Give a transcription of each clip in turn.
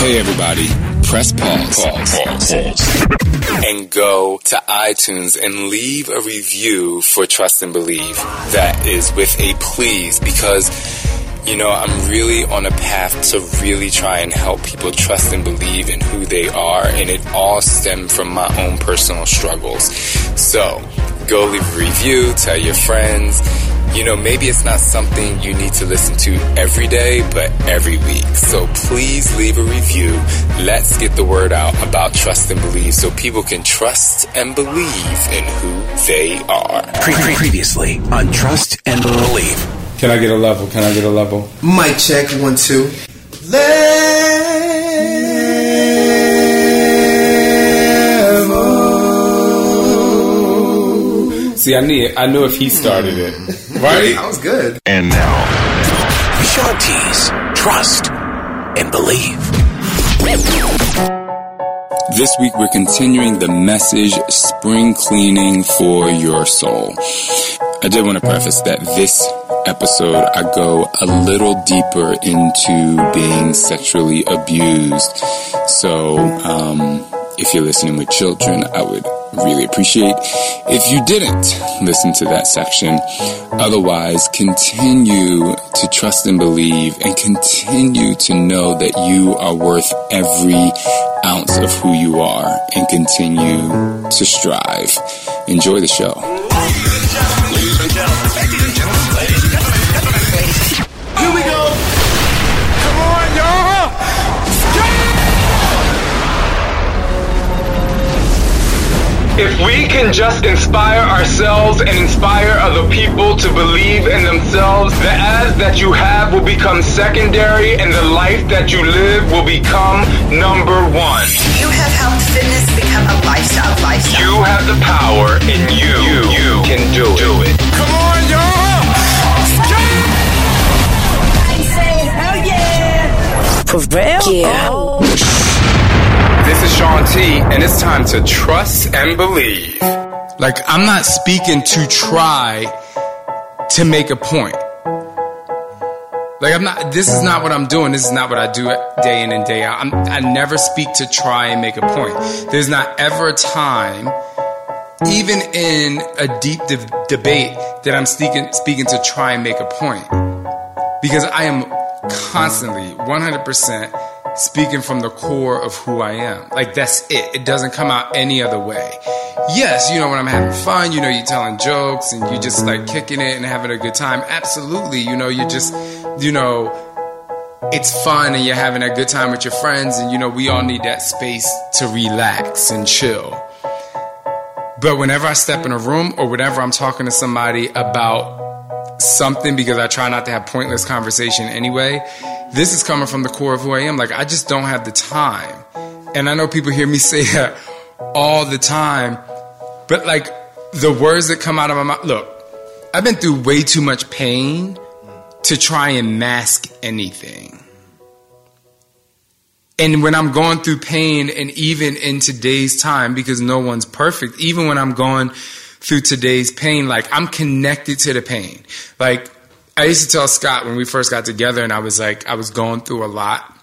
Hey everybody, press pause, pause, pause, pause. and go to iTunes and leave a review for Trust and Believe. That is with a please because you know, I'm really on a path to really try and help people trust and believe in who they are, and it all stemmed from my own personal struggles. So, go leave a review, tell your friends. You know, maybe it's not something you need to listen to every day, but every week. So please leave a review. Let's get the word out about trust and believe so people can trust and believe in who they are. Pre- pre- previously on Trust and Believe. Can I get a level? Can I get a level? Mic check one two. Level. See, I need. I knew if he started it, right? that was good. And now, Shaun T's Trust and Believe. This week we're continuing the message spring cleaning for your soul. I did want to preface that this episode I go a little deeper into being sexually abused. So, um, if you're listening with children, I would really appreciate if you didn't listen to that section. Otherwise, continue to trust and believe and continue to know that you are worth every ounce of who you are and continue to strive. Enjoy the show. If we can just inspire ourselves and inspire other people to believe in themselves, the ads that you have will become secondary and the life that you live will become number one. You have helped fitness become a lifestyle. Lifestyle. You have the power and you, you, can do it. Do it. Come on, y'all. For real? Yeah. Oh. This is Shaun T, and it's time to trust and believe. Like I'm not speaking to try to make a point. Like I'm not. This is not what I'm doing. This is not what I do day in and day out. I'm, I never speak to try and make a point. There's not ever a time, even in a deep de- debate, that I'm speaking speaking to try and make a point, because I am constantly 100% speaking from the core of who I am. Like that's it. It doesn't come out any other way. Yes, you know when I'm having fun, you know you're telling jokes and you're just like kicking it and having a good time. Absolutely, you know you're just you know it's fun and you're having a good time with your friends and you know we all need that space to relax and chill. But whenever I step in a room or whenever I'm talking to somebody about something because I try not to have pointless conversation anyway. This is coming from the core of who I am. Like, I just don't have the time. And I know people hear me say that all the time, but like the words that come out of my mouth look, I've been through way too much pain to try and mask anything. And when I'm going through pain, and even in today's time, because no one's perfect, even when I'm going through today's pain, like I'm connected to the pain. Like I used to tell Scott when we first got together and I was like, I was going through a lot.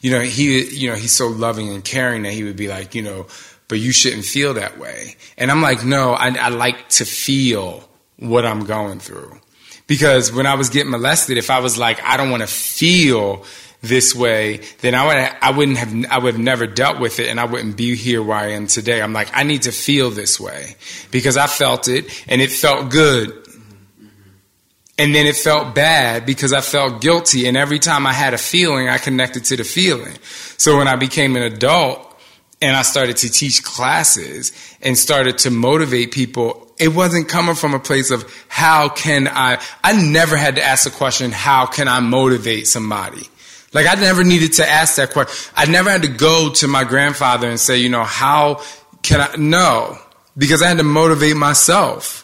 You know, he, you know, he's so loving and caring that he would be like, you know, but you shouldn't feel that way. And I'm like, no, I, I like to feel what I'm going through. Because when I was getting molested, if I was like, I don't want to feel this way, then I would I wouldn't have I would have never dealt with it and I wouldn't be here where I am today. I'm like, I need to feel this way because I felt it and it felt good. And then it felt bad because I felt guilty. And every time I had a feeling, I connected to the feeling. So when I became an adult and I started to teach classes and started to motivate people, it wasn't coming from a place of how can I, I never had to ask the question, how can I motivate somebody? Like I never needed to ask that question. I never had to go to my grandfather and say, you know, how can I? No, because I had to motivate myself.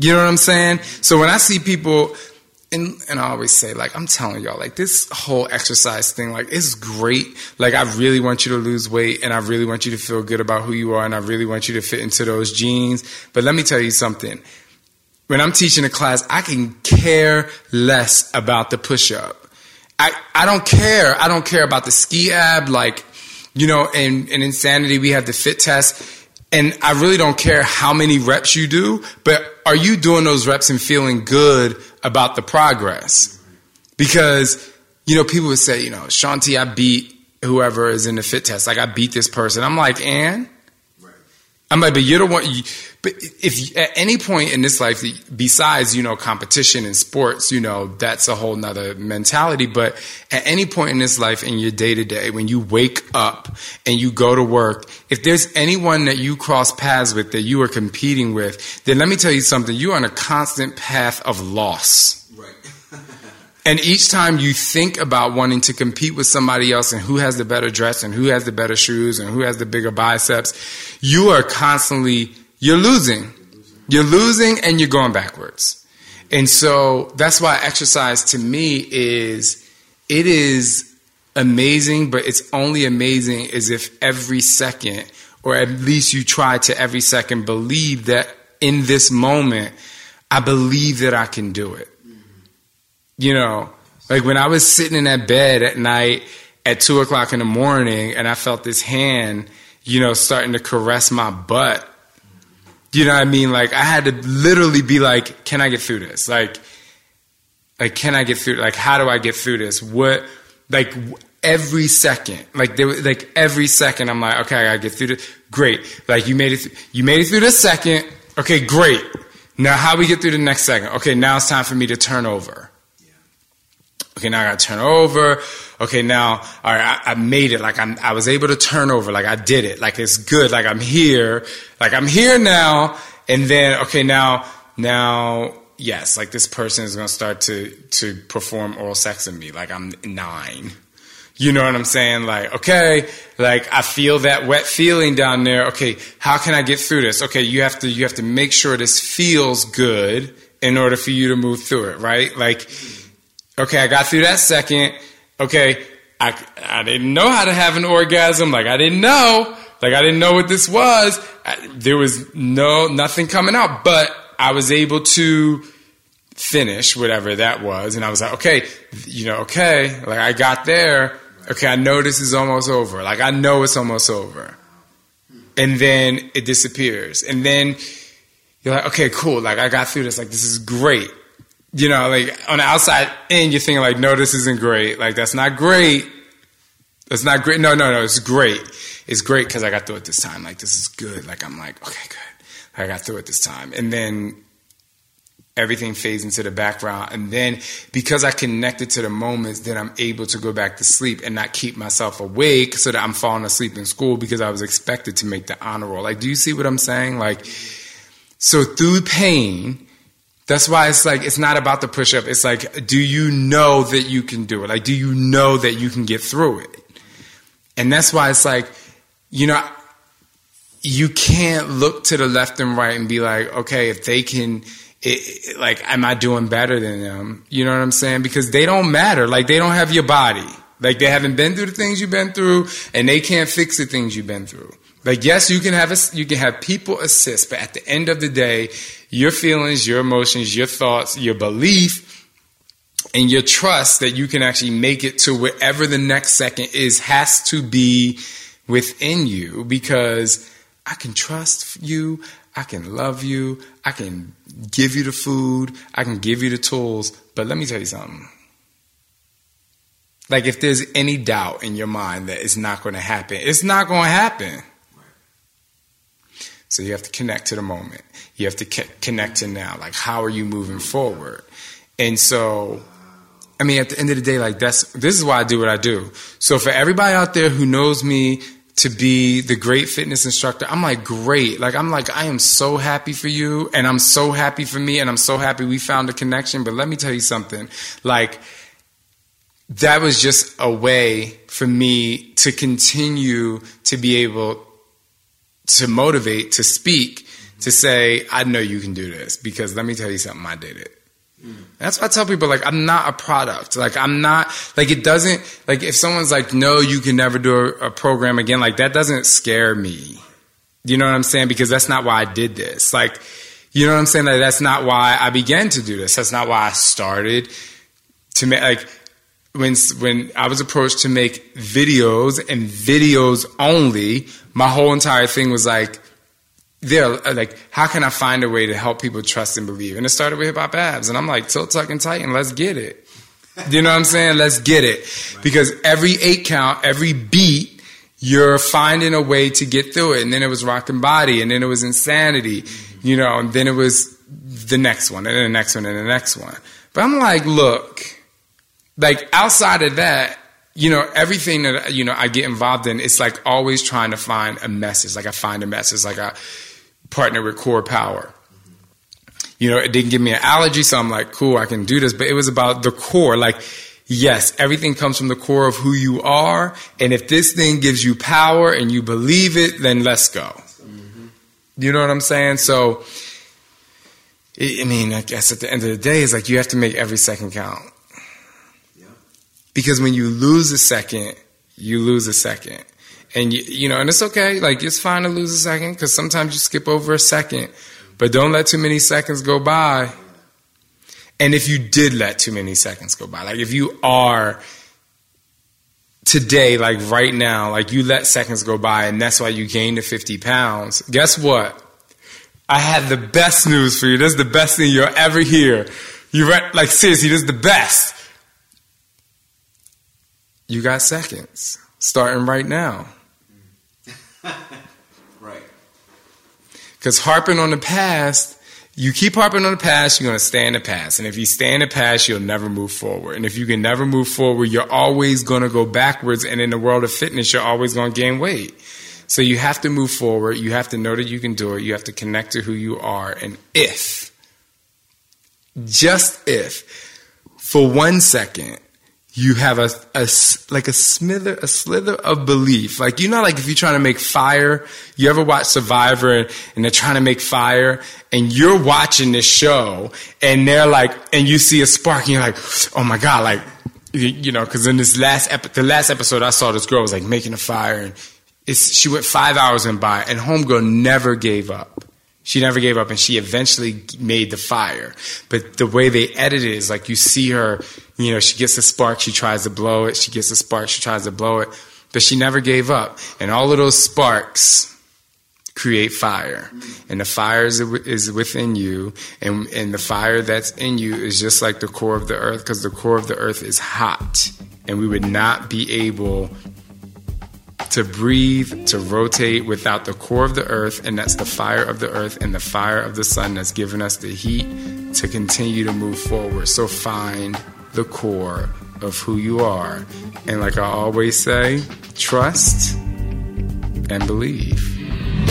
You know what I'm saying? So when I see people, and, and I always say, like, I'm telling y'all, like, this whole exercise thing, like, it's great. Like, I really want you to lose weight and I really want you to feel good about who you are and I really want you to fit into those jeans. But let me tell you something. When I'm teaching a class, I can care less about the push up. I, I don't care. I don't care about the ski ab. Like, you know, in, in Insanity, we have the fit test. And I really don't care how many reps you do, but are you doing those reps and feeling good about the progress? Because, you know, people would say, you know, Shaun T, I beat whoever is in the fit test. Like, I beat this person. I'm like, and? I'm like, but you don't want. You, but if at any point in this life, besides you know competition and sports, you know that's a whole nother mentality. But at any point in this life, in your day to day, when you wake up and you go to work, if there's anyone that you cross paths with that you are competing with, then let me tell you something: you're on a constant path of loss. And each time you think about wanting to compete with somebody else and who has the better dress and who has the better shoes and who has the bigger biceps, you are constantly, you're losing. You're losing and you're going backwards. And so that's why exercise to me is, it is amazing, but it's only amazing as if every second, or at least you try to every second believe that in this moment, I believe that I can do it you know, like when I was sitting in that bed at night at two o'clock in the morning and I felt this hand, you know, starting to caress my butt. You know what I mean? Like I had to literally be like, can I get through this? Like, like, can I get through? Like, how do I get through this? What, like, every second, like there, like every second, I'm like, okay, I gotta get through this. Great. Like you made it, th- you made it through this second. Okay, great. Now how we get through the next second? Okay, now it's time for me to turn over. Okay, now I got to turn over. Okay, now, all right, I, I made it. Like I'm, I was able to turn over. Like I did it. Like it's good. Like I'm here. Like I'm here now. And then, okay, now, now, yes, like this person is going to start to, to perform oral sex on me. Like I'm nine. You know what I'm saying? Like, okay, like I feel that wet feeling down there. Okay, how can I get through this? Okay, you have to, you have to make sure this feels good in order for you to move through it, right? Like, Okay, I got through that second. Okay, I, I didn't know how to have an orgasm. Like, I didn't know. Like, I didn't know what this was. I, there was no, nothing coming out, but I was able to finish whatever that was. And I was like, okay, you know, okay, like I got there. Okay, I know this is almost over. Like, I know it's almost over. And then it disappears. And then you're like, okay, cool. Like, I got through this. Like, this is great you know, like on the outside in, you're thinking like, no, this isn't great. Like that's not great. That's not great. No, no, no, it's great. It's great because I got through it this time. Like this is good. Like I'm like, okay, good. I got through it this time. And then everything fades into the background. And then because I connected to the moments, then I'm able to go back to sleep and not keep myself awake so that I'm falling asleep in school because I was expected to make the honor roll. Like, do you see what I'm saying? Like, so through pain, that's why it's like it's not about the push up. It's like, do you know that you can do it? Like, do you know that you can get through it? And that's why it's like, you know, you can't look to the left and right and be like, okay, if they can, it, like, am I doing better than them? You know what I'm saying? Because they don't matter. Like, they don't have your body. Like, they haven't been through the things you've been through, and they can't fix the things you've been through. Like, yes, you can have a, you can have people assist, but at the end of the day, your feelings, your emotions, your thoughts, your belief, and your trust that you can actually make it to wherever the next second is has to be within you because I can trust you, I can love you, I can give you the food, I can give you the tools. But let me tell you something. Like, if there's any doubt in your mind that it's not going to happen, it's not going to happen. So you have to connect to the moment. You have to connect to now. Like, how are you moving forward? And so, I mean, at the end of the day, like that's this is why I do what I do. So for everybody out there who knows me to be the great fitness instructor, I'm like, great. Like, I'm like, I am so happy for you, and I'm so happy for me, and I'm so happy we found a connection. But let me tell you something, like. That was just a way for me to continue to be able to motivate, to speak, to say, I know you can do this because let me tell you something, I did it. Mm. That's why I tell people, like, I'm not a product. Like, I'm not, like, it doesn't, like, if someone's like, no, you can never do a, a program again, like, that doesn't scare me. You know what I'm saying? Because that's not why I did this. Like, you know what I'm saying? Like, that's not why I began to do this. That's not why I started to make, like, when when I was approached to make videos and videos only, my whole entire thing was like, there, uh, like, how can I find a way to help people trust and believe? And it started with hip hop abs, and I'm like, tilt, tuck, and tighten, let's get it. You know what I'm saying? Let's get it because every eight count, every beat, you're finding a way to get through it. And then it was Rockin' Body, and then it was insanity, mm-hmm. you know, and then it was the next one, and then the next one, and the next one. But I'm like, look like outside of that, you know, everything that you know I get involved in, it's like always trying to find a message. Like I find a message. Like I partner with Core Power. You know, it didn't give me an allergy, so I'm like, cool, I can do this. But it was about the core. Like, yes, everything comes from the core of who you are. And if this thing gives you power and you believe it, then let's go. Mm-hmm. You know what I'm saying? So, I mean, I guess at the end of the day, it's like you have to make every second count. Because when you lose a second, you lose a second. And you, you know, and it's okay. Like it's fine to lose a second because sometimes you skip over a second, but don't let too many seconds go by. And if you did let too many seconds go by, like if you are today, like right now, like you let seconds go by and that's why you gained the 50 pounds, guess what? I had the best news for you. This is the best thing you'll ever hear. You re- like seriously, this is the best you got seconds starting right now. right. Because harping on the past, you keep harping on the past, you're going to stay in the past. And if you stay in the past, you'll never move forward. And if you can never move forward, you're always going to go backwards. And in the world of fitness, you're always going to gain weight. So you have to move forward. You have to know that you can do it. You have to connect to who you are. And if, just if, for one second, you have a, a like a smither a slither of belief. Like you know like if you're trying to make fire you ever watch survivor and, and, they're trying to make fire and you're watching this show and they're like and you see a spark and you're like oh my god like you, know because in this last epi- the last episode i saw this girl was like making a fire and she went five hours and by and homegirl never gave up she never gave up and she eventually made the fire. But the way they edit it is like you see her, you know, she gets a spark, she tries to blow it. She gets a spark, she tries to blow it. But she never gave up. And all of those sparks create fire. And the fire is, is within you. And, and the fire that's in you is just like the core of the earth because the core of the earth is hot. And we would not be able to breathe, to rotate without the core of the earth, and that's the fire of the earth and the fire of the sun that's given us the heat to continue to move forward. So find the core of who you are. And like I always say, trust and believe.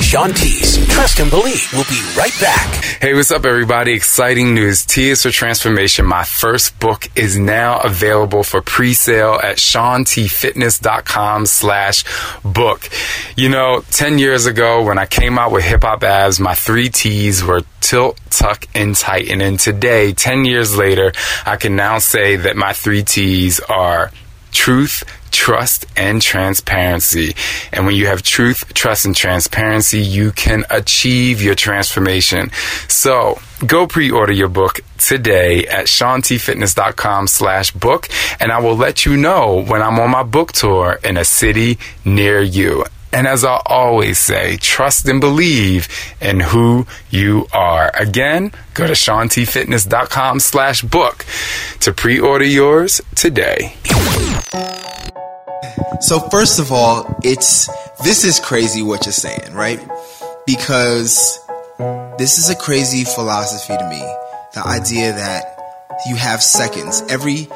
Shaun T's, Trust and Believe. We'll be right back. Hey, what's up, everybody? Exciting news. T is for Transformation. My first book is now available for pre-sale at ShaunTFitness.com slash book. You know, 10 years ago when I came out with Hip Hop Abs, my three T's were tilt, tuck, and tighten. And today, 10 years later, I can now say that my three T's are truth, trust, and transparency. And when you have truth, trust, and transparency, you can achieve your transformation. So go pre-order your book today at ShaunTFitness.com slash book, and I will let you know when I'm on my book tour in a city near you. And as I always say, trust and believe in who you are. Again, go to shauntfitness.com slash book to pre-order yours today. So first of all, it's this is crazy what you're saying, right? Because this is a crazy philosophy to me. The idea that you have seconds. Every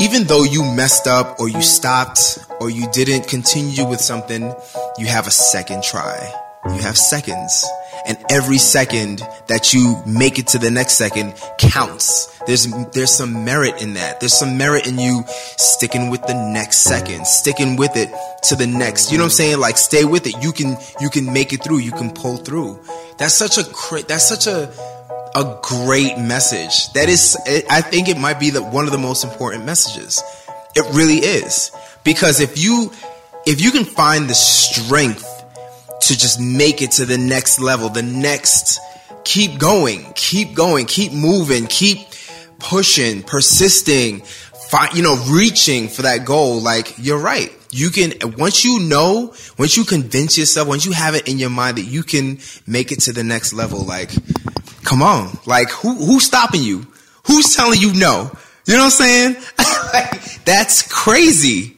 even though you messed up or you stopped or you didn't continue with something, you have a second try. You have seconds. And every second that you make it to the next second counts. There's, there's some merit in that. There's some merit in you sticking with the next second, sticking with it to the next. You know what I'm saying? Like stay with it. You can, you can make it through. You can pull through. That's such a, that's such a, a great message. That is, I think it might be the, one of the most important messages. It really is. Because if you, if you can find the strength to just make it to the next level, the next, keep going, keep going, keep moving, keep pushing, persisting, find, you know, reaching for that goal. Like you're right. You can, once you know, once you convince yourself, once you have it in your mind that you can make it to the next level, like Come on. Like who who's stopping you? Who's telling you no? You know what I'm saying? like, that's crazy.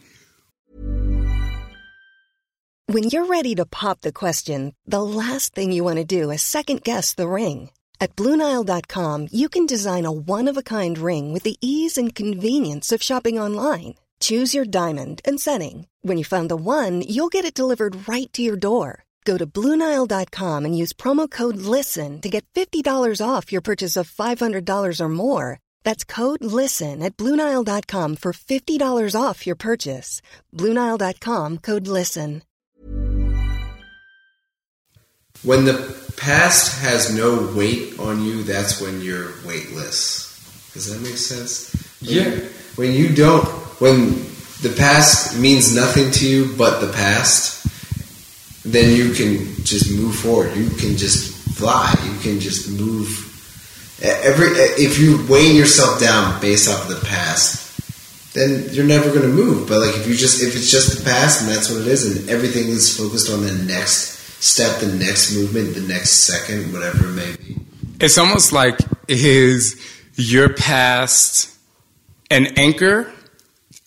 When you're ready to pop the question, the last thing you want to do is second guess the ring. At BlueNile.com, you can design a one-of-a-kind ring with the ease and convenience of shopping online. Choose your diamond and setting. When you find the one, you'll get it delivered right to your door. Go to Bluenile.com and use promo code LISTEN to get $50 off your purchase of $500 or more. That's code LISTEN at Bluenile.com for $50 off your purchase. Bluenile.com code LISTEN. When the past has no weight on you, that's when you're weightless. Does that make sense? Yeah. When you don't, when the past means nothing to you but the past then you can just move forward. You can just fly. You can just move. Every if you weighing yourself down based off of the past, then you're never going to move. But like if you just if it's just the past and that's what it is, and everything is focused on the next step, the next movement, the next second, whatever it may be. It's almost like is your past an anchor,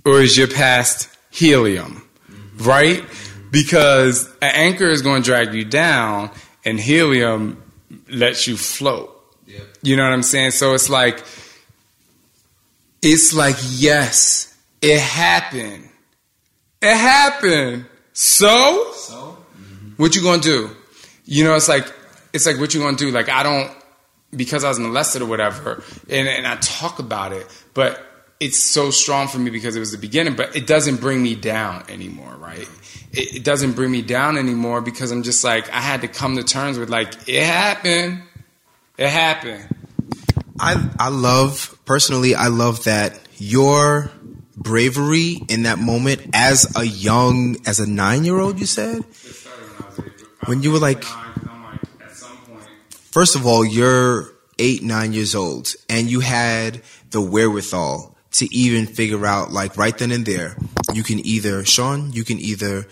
or is your past helium, mm-hmm. right? Because an anchor is going to drag you down and helium lets you float. Yep. You know what I'm saying? So it's like, it's like, yes, it happened. It happened. So, so? Mm-hmm. what you gonna do? You know, it's like, it's like what you gonna do? Like I don't, because I was molested or whatever, and, and I talk about it, but it's so strong for me because it was the beginning, but it doesn't bring me down anymore, right? it, it doesn't bring me down anymore because I'm just like I had to come to terms with like it happened, it happened. I I love personally I love that your bravery in that moment as a young as a nine year old you said when you were like first of all you're eight nine years old and you had the wherewithal to even figure out like right then and there you can either Shaun you can either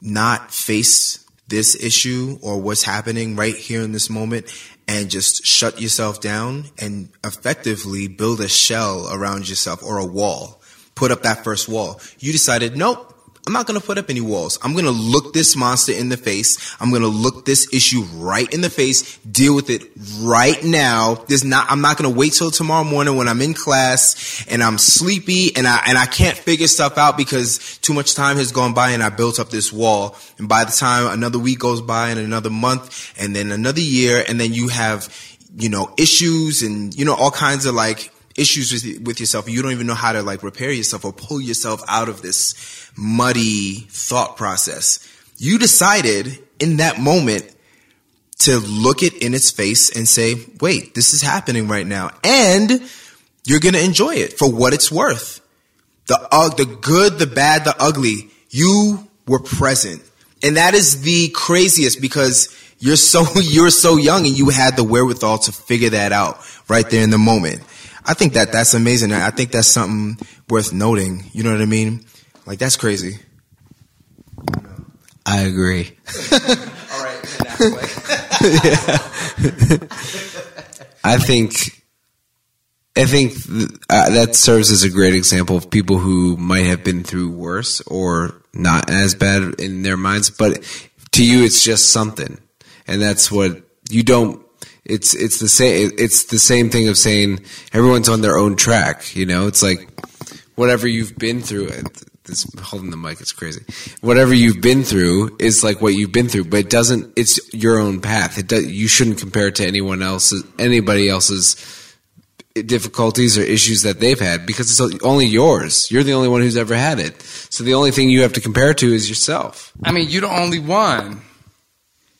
not face this issue or what's happening right here in this moment and just shut yourself down and effectively build a shell around yourself or a wall. Put up that first wall. You decided, nope, I'm not going to put up any walls. I'm going to look this monster in the face. I'm going to look this issue right in the face, deal with it right now. There's not, I'm not going to wait till tomorrow morning when I'm in class and I'm sleepy and I, and I can't figure stuff out because too much time has gone by and I built up this wall. And by the time another week goes by and another month and then another year and then you have, you know, issues and, you know, all kinds of like issues with, with yourself. You don't even know how to like repair yourself or pull yourself out of this muddy thought process. You decided in that moment to look it in its face and say, wait, this is happening right now. And you're going to enjoy it for what it's worth. The, uh, the good, the bad, the ugly, you were present. And that is the craziest because you're so, you're so young and you had the wherewithal to figure that out right there in the moment. I think that that's amazing. I think that's something worth noting. You know what I mean? Like that's crazy. I I agree. All right, yeah. I think I think th- uh, that serves as a great example of people who might have been through worse or not as bad in their minds, but to you it's just something, and that's what you don't. It's it's the same. It's the same thing of saying everyone's on their own track. You know, it's like whatever you've been through. This holding the mic, it's crazy. Whatever you've been through is like what you've been through, but it doesn't. It's your own path. It does, you shouldn't compare it to anyone else's, anybody else's difficulties or issues that they've had because it's only yours. You're the only one who's ever had it. So the only thing you have to compare to is yourself. I mean, you're the only one.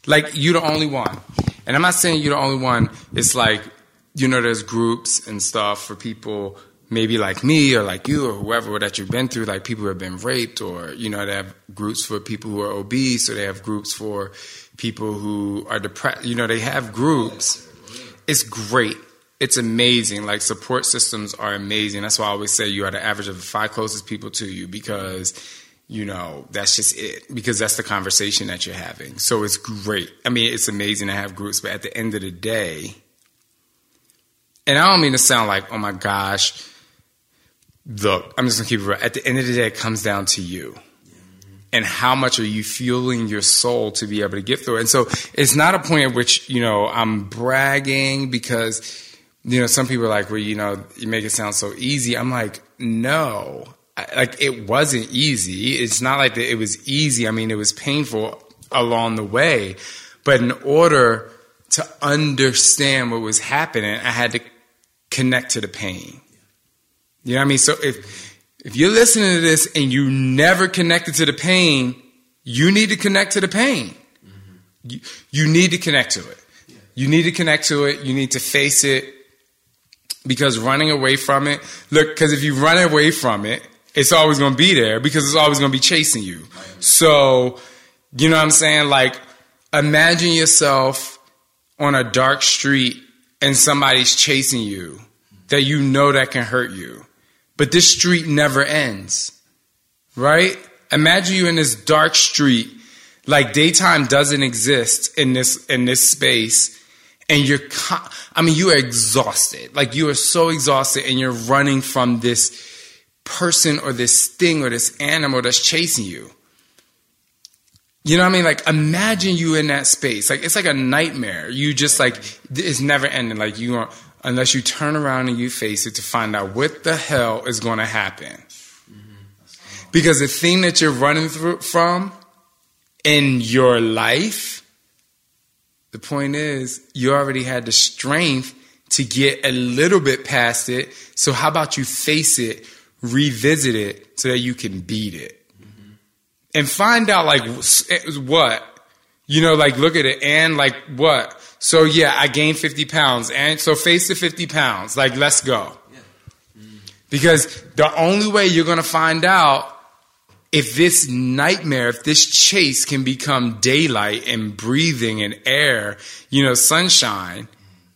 Like you're the only one. And I'm not saying you're the only one. It's like, you know, there's groups and stuff for people maybe like me or like you or whoever that you've been through, like people who have been raped or, you know, they have groups for people who are obese or they have groups for people who are depressed. You know, they have groups. It's great. It's amazing. Like support systems are amazing. That's why I always say you are the average of the five closest people to you because you know, that's just it because that's the conversation that you're having. So it's great. I mean, it's amazing to have groups, but at the end of the day, and I don't mean to sound like, oh my gosh, look, I'm just gonna keep it real. At the end of the day, it comes down to you. And how much are you fueling your soul to be able to get through? And so it's not a point at which, you know, I'm bragging because, you know, some people are like, well, you know, you make it sound so easy. I'm like, no, like it wasn't easy. It's not like it was easy. I mean, it was painful along the way. But in order to understand what was happening, I had to connect to the pain. You know what I mean? So if if you're listening to this and you never connected to the pain, you need to connect to the pain. Mm-hmm. You, you need to connect to it. Yeah. You need to connect to it. You need to face it because running away from it, look, because if you run away from it, it's always going to be there because it's always going to be chasing you. So, you know what I'm saying? Like, imagine yourself on a dark street and somebody's chasing you that you know that can hurt you. But this street never ends, right? Imagine you in this dark street, like daytime doesn't exist in this in this space, and you're, I mean, you are exhausted. Like you are so exhausted, and you're running from this person or this thing or this animal that's chasing you. You know what I mean? Like imagine you in that space. Like it's like a nightmare. You just like it's never ending. Like you are unless you turn around and you face it to find out what the hell is going to happen. Because the thing that you're running through from in your life, the point is you already had the strength to get a little bit past it. So how about you face it, revisit it so that you can beat it? And find out like what? You know, like look at it and like what? So yeah, I gained 50 pounds. And so face the 50 pounds. Like, let's go. Because the only way you're going to find out if this nightmare, if this chase can become daylight and breathing and air, you know, sunshine,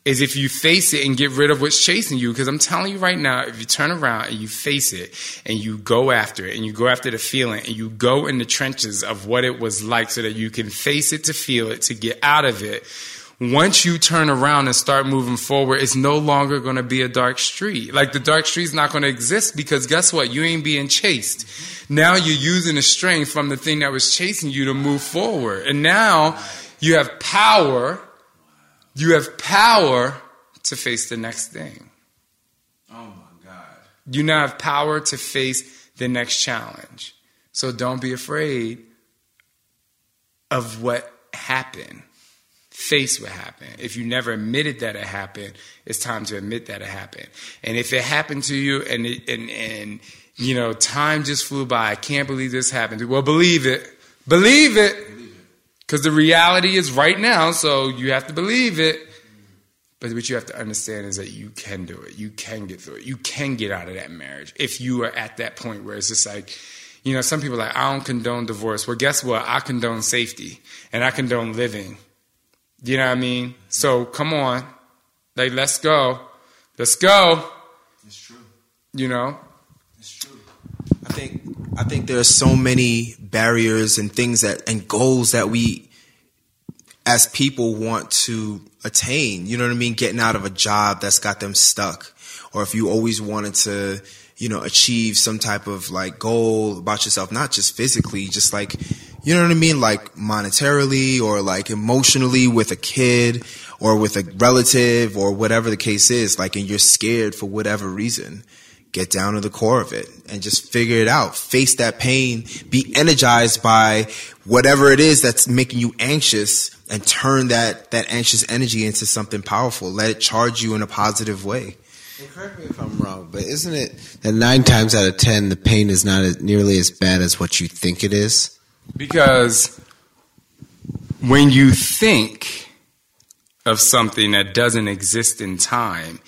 is if you face it and get rid of what's chasing you. Because I'm telling you right now, if you turn around and you face it and you go after it and you go after the feeling and you go in the trenches of what it was like so that you can face it to feel it, to get out of it, once you turn around and start moving forward, it's no longer going to be a dark street. Like the dark street's not going to exist because guess what? You ain't being chased. Now you're using the strength from the thing that was chasing you to move forward. And now you have power. You have power to face the next thing. Oh my God. You now have power to face the next challenge. So don't be afraid of what happened face what happened. If you never admitted that it happened, it's time to admit that it happened. And if it happened to you and it, and and you know time just flew by, I can't believe this happened. Well, believe it, believe it, because the reality is right now. So you have to believe it. But what you have to understand is that you can do it. You can get through it. You can get out of that marriage if you are at that point where it's just like, you know, some people are like, I don't condone divorce. Well, guess what? I condone safety and I condone living. You know what I mean? So come on. Like, let's go. Let's go. It's true. You know? It's true. I think I think there are so many barriers and things that and goals that we as people want to attain. You know what I mean? Getting out of a job that's got them stuck. Or if you always wanted to, you know, achieve some type of like goal about yourself, not just physically, just like, you know what I mean? Like monetarily or like emotionally with a kid or with a relative or whatever the case is. Like, and you're scared for whatever reason get down to the core of it and just figure it out. Face that pain, be energized by whatever it is that's making you anxious and turn that, that anxious energy into something powerful. Let it charge you in a positive way. And correct me if I'm wrong, but isn't it that nine times out of ten the pain is not as, nearly as bad as what you think it is? Because when you think of something that doesn't exist in time,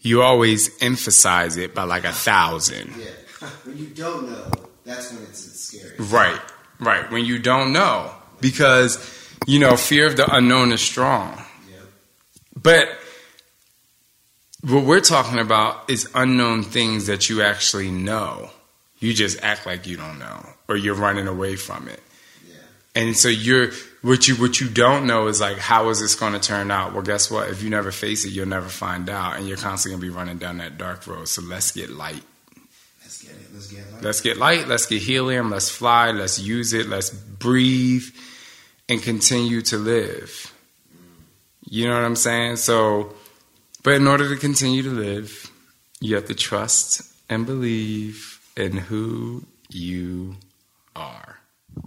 you always emphasize it by like a thousand. Yeah. When you don't know, that's when it's scary. Right, right. When you don't know, because you know, fear of the unknown is strong. Yeah. But what we're talking about is unknown things that you actually know. You just act like you don't know, or you're running away from it. Yeah. And so you're what you what you don't know is like how is this going to turn out? Well, guess what? If you never face it, you'll never find out, and you're constantly going to be running down that dark road. So let's get light. Let's get it. Let's get light. Let's get light. Let's get helium. Let's fly. Let's use it. Let's breathe and continue to live. You know what I'm saying? So, but in order to continue to live, you have to trust and believe in who you are.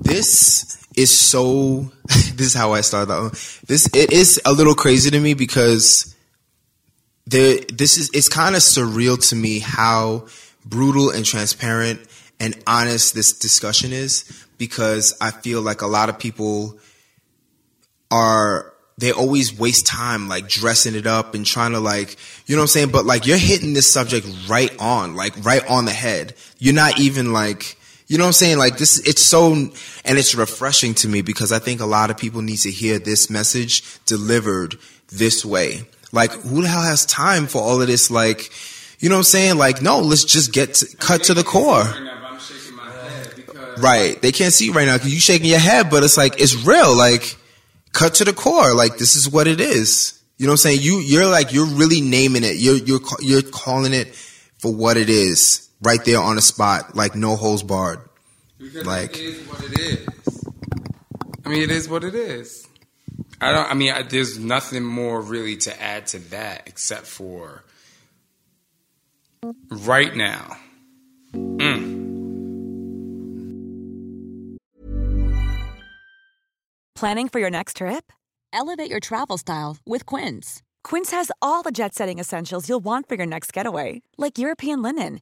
This is so. This is how I started out. This it is a little crazy to me because there. This is it's kind of surreal to me how brutal and transparent and honest this discussion is because I feel like a lot of people are they always waste time like dressing it up and trying to like you know what I'm saying but like you're hitting this subject right on like right on the head you're not even like you know what I'm saying like this it's so and it's refreshing to me because I think a lot of people need to hear this message delivered this way like who the hell has time for all of this like you know what I'm saying like no let's just get to, cut to the core right they can't see right now because you shaking your head but it's like it's real like cut to the core. Like this is what it is. You know what I'm saying? You you're like you're really naming it. You're you're you're calling it for what it is right there on the spot, like no holes barred. Because like it is what it is. I mean, it is what it is. I don't. I mean, I, there's nothing more really to add to that except for right now. Mm. Planning for your next trip? Elevate your travel style with Quince. Quince has all the jet setting essentials you'll want for your next getaway, like European linen,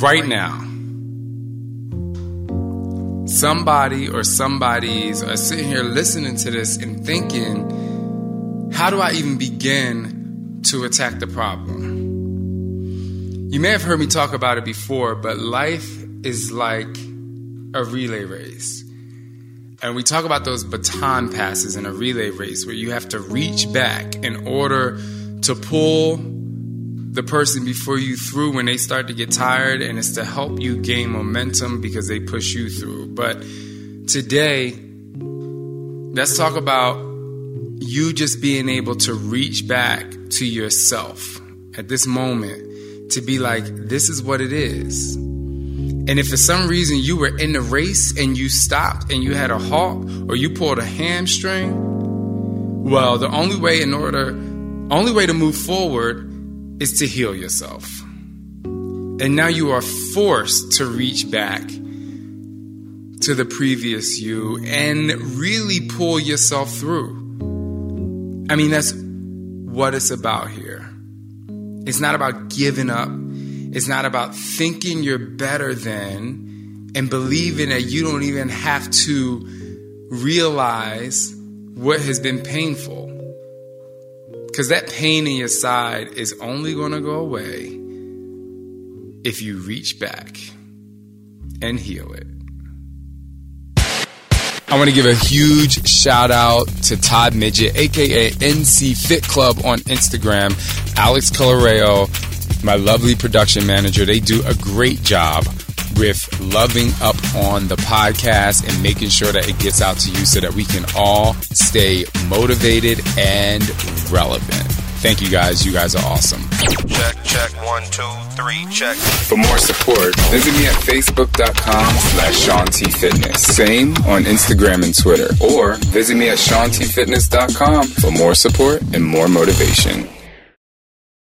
Right now, somebody or somebody's are sitting here listening to this and thinking, how do I even begin to attack the problem? You may have heard me talk about it before, but life is like a relay race. And we talk about those baton passes in a relay race where you have to reach back in order to pull the person before you through when they start to get tired, and it's to help you gain momentum because they push you through. But today, let's talk about you just being able to reach back to yourself at this moment to be like, this is what it is. And if for some reason you were in the race and you stopped and you had a halt or you pulled a hamstring, well, the only way in order, only way to move forward is to heal yourself. And now you are forced to reach back to the previous you and really pull yourself through. I mean, that's what it's about here. It's not about giving up. It's not about thinking you're better than and believing that you don't even have to realize what has been painful. Because that pain in your side is only going to go away if you reach back and heal it. I want to give a huge shout out to Todd Midget, aka NC Fit Club on Instagram, Alex Coloreo, my lovely production manager. They do a great job with loving up on the podcast and making sure that it gets out to you so that we can all stay motivated and relevant. Thank you guys. You guys are awesome. Check, check, one, two, three, check. For more support, visit me at facebook.com slash Shaun T Fitness. Same on Instagram and Twitter. Or visit me at ShaunTFitness.com for more support and more motivation.